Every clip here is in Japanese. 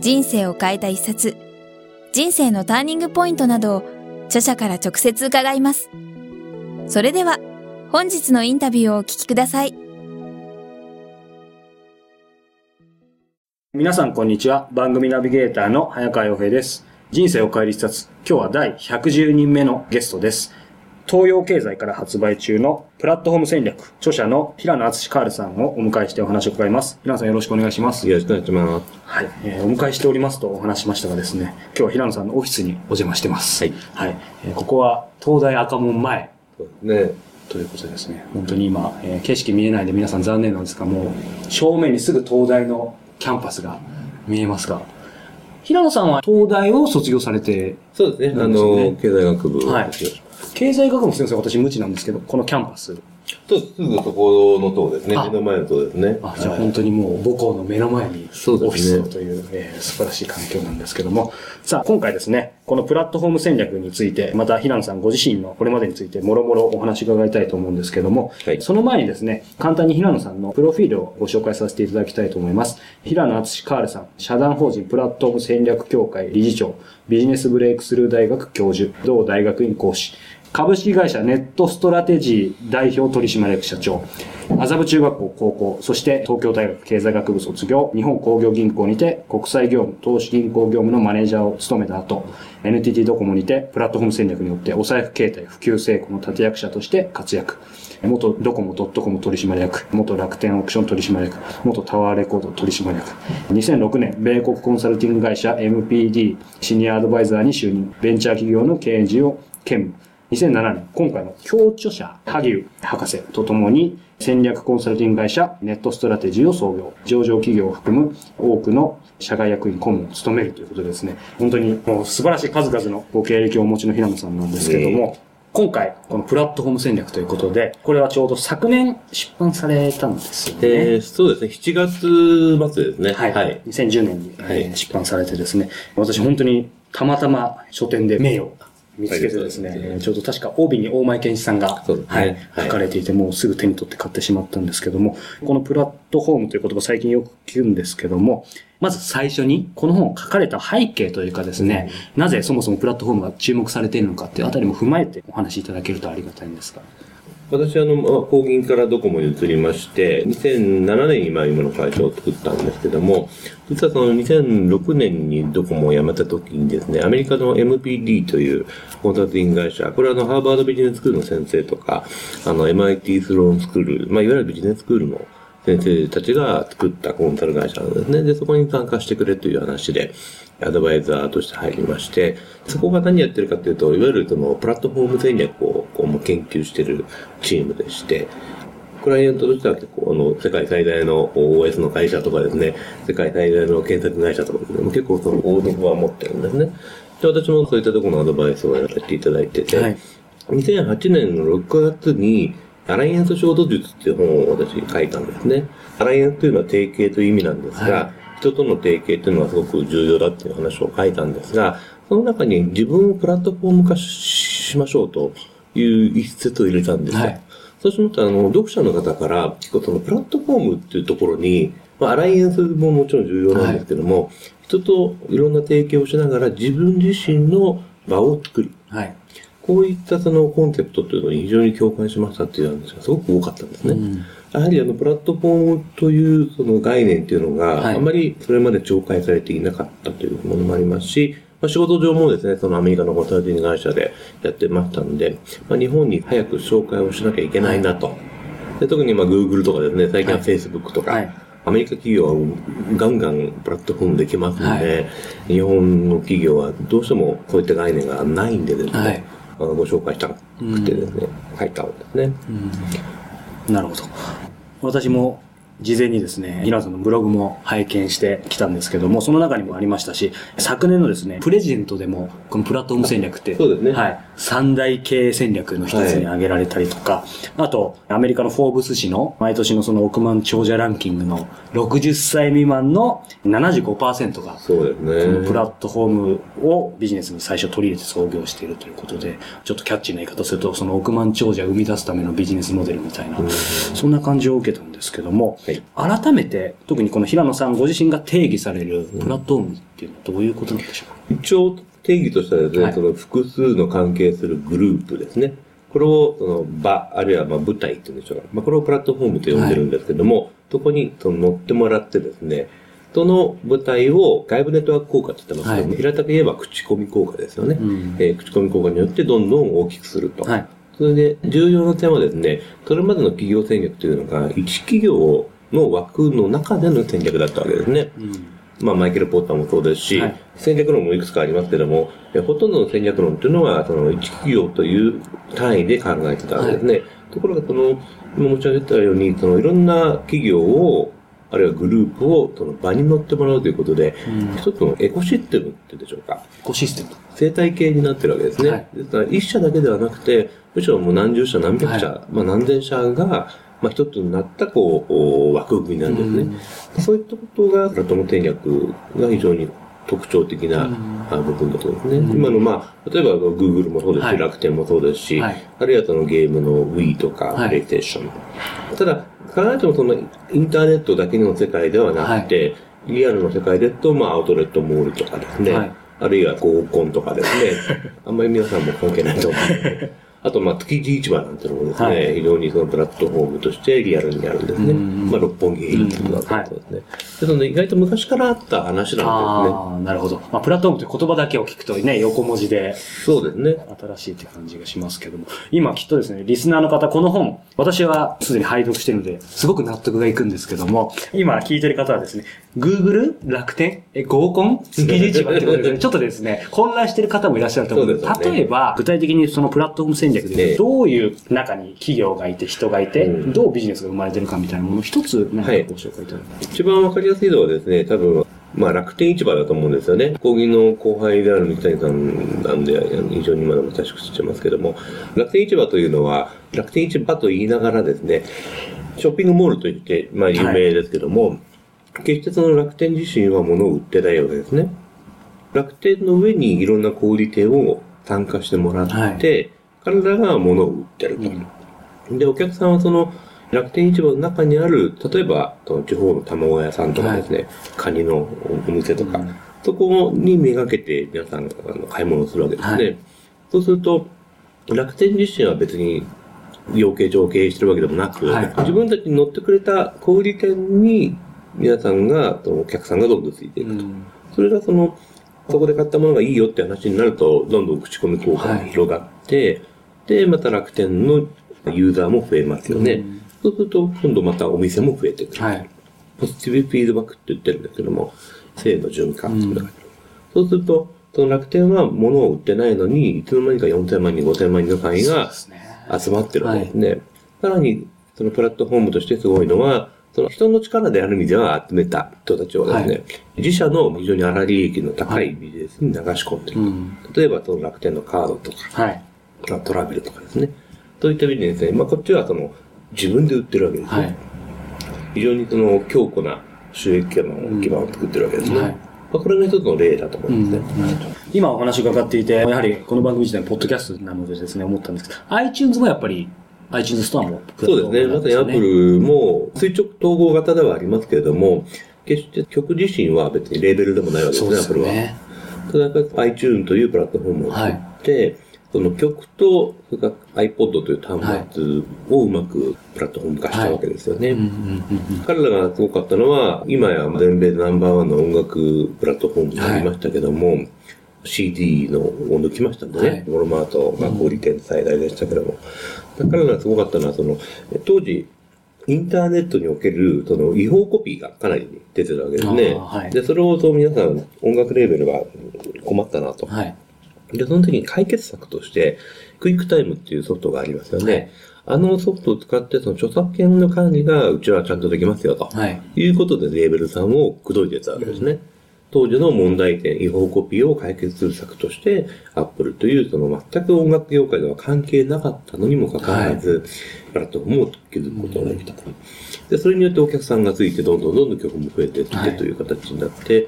人生を変えた一冊、人生のターニングポイントなどを著者から直接伺います。それでは、本日のインタビューをお聞きください。皆さんこんにちは。番組ナビゲーターの早川洋平です。人生を変える一冊。今日は第110人目のゲストです。東洋経済から発売中のプラットフォーム戦略、著者の平野敦カールさんをお迎えしてお話を伺います。平野さんよろしくお願いします。よろしくお願いします。はい、えー、お迎えしておりますとお話しましたがですね、今日は平野さんのオフィスにお邪魔してます。はい。はい。えー、ここは東大赤門前。ね。ということですね。本当に今、えー、景色見えないで皆さん残念なんですが、もう正面にすぐ東大のキャンパスが見えますが、平野さんは東大を卒業されて、そうですね。あの、経済学部。はい。経済学部先生、私無知なんですけど、このキャンパス。と、すぐそこの棟ですね。目の前の棟ですね。あ、じゃあ本当にもう母校の目の前にオフィスという、えー、素晴らしい環境なんですけども。さあ、今回ですね、このプラットフォーム戦略について、また平野さんご自身のこれまでについてもろもろお話伺いたいと思うんですけども、はい、その前にですね、簡単に平野さんのプロフィールをご紹介させていただきたいと思います。平野敦カールさん、社団法人プラットフォーム戦略協会理事長、ビジネスブレイクスルー大学教授、同大学院講師、株式会社ネットストラテジー代表取締役社長、麻布中学校高校、そして東京大学経済学部卒業、日本工業銀行にて国際業務、投資銀行業務のマネージャーを務めた後、NTT ドコモにてプラットフォーム戦略によってお財布携帯普及成功の立役者として活躍。元ドコモドットコム取締役、元楽天オークション取締役、元タワーレコード取締役。2006年、米国コンサルティング会社 MPD シニアアドバイザーに就任、ベンチャー企業の経営陣を兼務。2007年、今回の共著者、萩生博士と共に戦略コンサルティング会社ネットストラテジーを創業、上場企業を含む多くの社外役員顧問を務めるということですね。本当にもう素晴らしい数々のご経歴をお持ちの平野さんなんですけども、今回、このプラットフォーム戦略ということで、これはちょうど昨年出版されたんですよね。えー、そうですね。7月末ですね。はい。はい、2010年に、はい、出版されてですね、私本当にたまたま書店で名誉見つけてですね、はい、ちょうど確か帯に大前健一さんが、ね、はい、書かれていて、もうすぐ手に取って買ってしまったんですけども、このプラットフォームという言葉最近よく聞くんですけども、まず最初にこの本を書かれた背景というかですね、なぜそもそもプラットフォームが注目されているのかっていうあたりも踏まえてお話しいただけるとありがたいんですが。私あの、まあ、工銀からドコモに移りまして、2007年に今の会社を作ったんですけども、実はその2006年にドコモを辞めた時にですね、アメリカの MPD というコンサルティング会社、これはあの、ハーバードビジネススクールの先生とか、あの、MIT スローンスクール、まあ、いわゆるビジネススクールの先生たちが作ったコンサル会社なんですね。で、そこに参加してくれという話で、アドバイザーとして入りまして、そこが何やってるかというと、いわゆるそのプラットフォーム戦略をこう研究してるチームでして、クライアントとしては結構、あの、世界最大の OS の会社とかですね、世界最大の検索会社とかですね、結構その大手は持ってるんですね。で、私もそういったところのアドバイスをやらせていただいてて、はい、2008年の6月に、アライアンス衝動術っていう本を私書いたんですね。アライアンスというのは提携という意味なんですが、はい、人との提携というのはすごく重要だっていう話を書いたんですが、その中に自分をプラットフォーム化しましょうという一節を入れたんですよ。はい、そうしますと、あの、読者の方から、結構そのプラットフォームっていうところに、まあ、アライアンスももちろん重要なんですけども、はい、人といろんな提携をしながら自分自身の場を作る。はい。こういったそのコンセプトというのに非常に共感しましたっていう話がすごく多かったんですね。うん、やはりあのプラットフォームというその概念っていうのが、あまりそれまで紹介されていなかったというものもありますし、まあ、仕事上もですね、そのアメリカのコンサルティング会社でやってましたんで、まあ、日本に早く紹介をしなきゃいけないなと。はい、で特にまあ Google とかですね、最近は Facebook とか、はい、アメリカ企業はガンガンプラットフォームできますので、はい、日本の企業はどうしてもこういった概念がないんでですね、あのご紹介したくてですね、書いたんですね。なるほど。私も事前にですね、平野さんのブログも拝見してきたんですけども、その中にもありましたし、昨年のですね、プレジデントでも、このプラットフォーム戦略って、そうですね。はい。三大経営戦略の一つに挙げられたりとか、はい、あと、アメリカのフォーブス誌の毎年のその億万長者ランキングの60歳未満の75%が、そうですね。このプラットフォームをビジネスに最初取り入れて創業しているということで、ちょっとキャッチーな言い方すると、その億万長者を生み出すためのビジネスモデルみたいな、そんな感じを受けたんですけども、はい、改めて、特にこの平野さんご自身が定義されるプラットフォームっていうのはどういうことなんでしょうか、一応定義としてはですね、はい、その複数の関係するグループですね。これを、その場、あるいはまあ舞台っていうんでしょうか。まあ、これをプラットフォームと呼んでるんですけども、はい、そこにその乗ってもらってですね、その舞台を外部ネットワーク効果って言ってますけども、はい、平たく言えば口コミ効果ですよね、うん、えー、口コミ効果によってどんどん大きくすると。はい、それで、重要な点はですね、それまでの企業戦略というのが、一企業の枠の中での戦略だったわけですね。うんまあ、マイケル・ポーターもそうですし、はい、戦略論もいくつかありますけども、ほとんどの戦略論というのは、その一企業という単位で考えてたわけですね。はい、ところが、その、今申し上げたように、そのいろんな企業を、あるいはグループをその場に乗ってもらうということで、うん、一つのエコシステムってでしょうか。エコシステム生態系になってるわけですね。はい、ですから、一社だけではなくて、むしろもう何十社、何百社、まあ何千社が、まあ、一つになったこう枠組みなんですね。うん、そういったことがプラットム戦略が非常に特徴的な部分だと思うんですね。うん、今のまあ、例えば Google もそうですし、はい、楽天もそうですし、はい、あるいはそのゲームの Wii とか、プレイステーション。ただ、考えてもそのインターネットだけの世界ではなくて、リアルの世界ですと、まあ、アウトレットモールとかですね、あるいは合コンとかですね、あんまり皆さんも関係ないと思うんで。あと、まあ、築地市場なんていうのもですね、はい、非常にそのプラットフォームとしてリアルにあるんですね。まあ、六本木駅とかですね。で、その意外と昔からあった話なんですね。ああ、なるほど。まあ、プラットフォームって言葉だけを聞くとね、横文字で。そうですね。新しいって感じがしますけども。今きっとですね、リスナーの方、この本、私はすでに拝読してるので、すごく納得がいくんですけども、今聞いてる方はですね、Google? 楽天？え、合コン？築地市場ってことですね。ちょっとですね、混乱してる方もいらっしゃると思うんです。例えば、具体的にそのプラットフォーム戦略で、どういう中に企業がいて、人がいて、うん、どうビジネスが生まれてるかみたいなもの一つ、何かご紹介いただきます、はい、一番わかりやすいのはですね、多分、まあ楽天市場だと思うんですよね。講義の後輩である三谷さんなんで、非常に今でも親しく知ってますけども、楽天市場というのは、楽天市場と言いながらですね、ショッピングモールといって、まあ有名ですけども、はい決してその楽天自身は物を売ってないわけですね。楽天の上にいろんな小売店を参加してもらって、はい、彼らが物を売ってると。うん、で、お客さんはその楽天市場の中にある、例えば、地方の卵屋さんとかですね、はい、カニのお店とか、うん、そこにめがけて皆さんあの買い物をするわけですね。はい、そうすると、楽天自身は別に養鶏場を経営してるわけでもなく、はい、自分たちに乗ってくれた小売店に皆さんが、そのお客さんがどんどんついていくと。うん、それがその、そこで買ったものがいいよって話になると、どんどん口コミ効果が広がって、はい、で、また楽天のユーザーも増えますよね。うん、そうすると、今度またお店も増えてくる。はい、ポジティブフィードバックって言ってるんですけども、正の循環、うん、そうすると、その楽天は物を売ってないのに、いつの間にか4000万人、5000万人の会員が集まってるわけですね。はい、さらに、そのプラットフォームとしてすごいのは、その人の力である意味では集めた人たちをですね、はい、自社の非常に粗利益の高いビジネスに流し込んでいると。はい、例えば、その楽天のカードとか、はい、トラベルとかですね。そういったビジネスで、まあ、こっちはその、自分で売ってるわけですね。はい、非常にその、強固な収益基盤を基盤を作ってるわけですね。まあ、これが一つの例だと思いますね。うんうん、今お話伺っていて、やはりこの番組自体ポッドキャストなのでですね、思ったんですけど、iTunes もやっぱり iTunes ストアも、そうですね。まさにアップルも垂直統合型ではありますけれども、決して曲自身は別にレーベルでもないわけですね、アップルは。ただ、iTunes というプラットフォームを作って、はい、その曲と、それから iPod という端末をうまくプラットフォーム化したわけですよね。彼らがすごかったのは、今や全米ナンバーワンの音楽プラットフォームになりましたけども、はい CD のを抜きましたんでね、はい、ウォルマートが小売店最大でしたけども、だからがすごかったのは、その、当時、インターネットにおける、その、違法コピーがかなり出てるわけですね。はい、で、それを、そう、皆さん、音楽レーベルが困ったなと。はい、で、その時に解決策として、クイックタイムっていうソフトがありますよね。あのソフトを使ってその著作権の管理がうちはちゃんとできますよと。はい。いうことでレーベルさんを口説いてたわけですね。うん当時の問題点、違法コピーを解決する策として、アップルというその全く音楽業界では関係なかったのにもかかわらず、はい、プラットフォームを築くことができたと。で、それによってお客さんがついて、どんどんどんどん曲も増えていってという形になって、はい、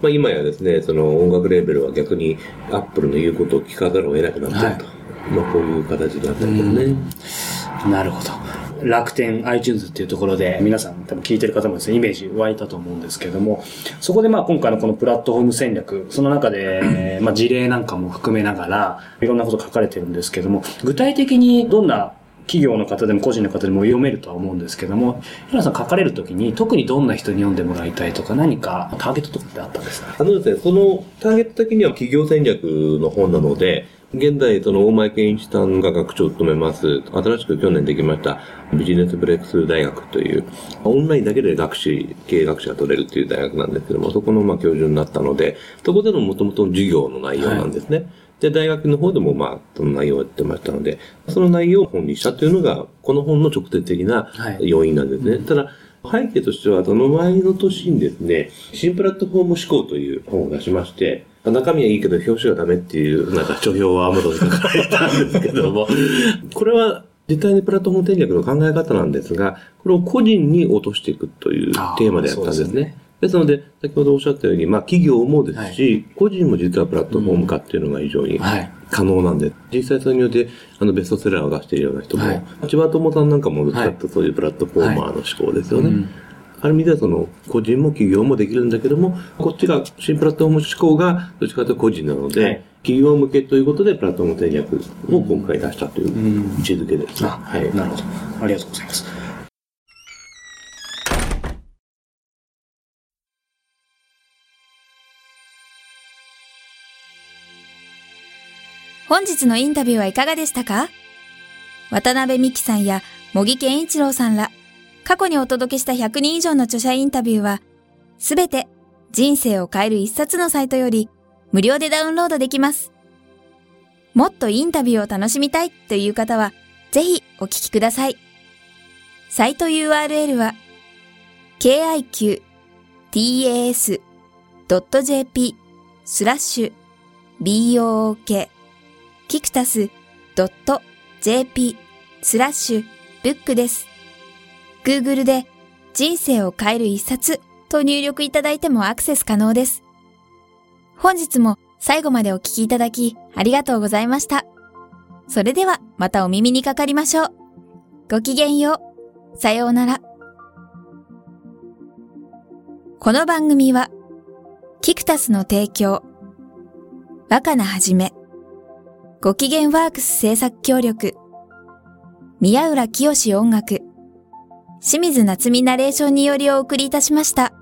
まあ今やですね、その音楽レーベルは逆にアップルの言うことを聞かざるを得なくなっていると。はい、まあこういう形になったりですね。なるほど。楽天 iTunes っていうところで皆さん多分聞いてる方もですね、イメージ湧いたと思うんですけれども、そこでまあ今回のこのプラットフォーム戦略、その中で、まあ事例なんかも含めながら、いろんなこと書かれてるんですけども、具体的にどんな企業の方でも個人の方でも読めるとは思うんですけども、平野さん書かれるときに特にどんな人に読んでもらいたいとか何かターゲットとかってあったんですか？あのですね、そのターゲット的には企業戦略の本なので、現在、その大前健一さんが学長を務めます、新しく去年できましたビジネスブレイクスルー大学という、オンラインだけで学士、経営学士が取れるという大学なんですけども、そこのまあ教授になったので、そこでの元々の授業の内容なんですね。はいで、大学の方でもまあ、その内容をやってましたので、その内容を本にしたというのが、この本の直接的な要因なんですね。はい、ただ、背景としては、その前の年にですね、新プラットフォーム思考という本を出しまして、中身はいいけど表紙がダメっていう、なんか書評はアマゾンに書かれたんですけども、これは実体にプラットフォーム戦略の考え方なんですが、これを個人に落としていくというテーマでやったんですね。ですので、先ほどおっしゃったように、まあ企業もですし、はい、個人も実はプラットフォーム化っていうのが非常に可能なんで、実際それによってあのベストセラーを出しているような人も、はい、千葉友さんなんかも使ったそういうプラットフォーマーの思考ですよね。はいうんある意味ではその個人も企業もできるんだけども、こっちが新プラットフォーム思考がどっちかというと個人なので、はい、企業向けということでプラットフォーム戦略を今回出したという位置づけです、ね、はい。なるほど。ありがとうございます。本日のインタビューはいかがでしたか？渡辺美樹さんや茂木健一郎さんら過去にお届けした100人以上の著者インタビューは、すべて人生を変える一冊のサイトより無料でダウンロードできます。もっとインタビューを楽しみたいという方は、ぜひお聞きください。サイト URL は、kiqtas.jp スラッシュ book キクタス .jp スラッシュブックです。Google で人生を変える一冊と入力いただいてもアクセス可能です。本日も最後までお聞きいただきありがとうございました。それではまたお耳にかかりましょう。ごきげんよう。さようなら。この番組は、キクタスの提供、若菜はじめ、ご機嫌ワークス制作協力、宮浦清志音楽、清水夏美ナレーションによりお送りいたしました。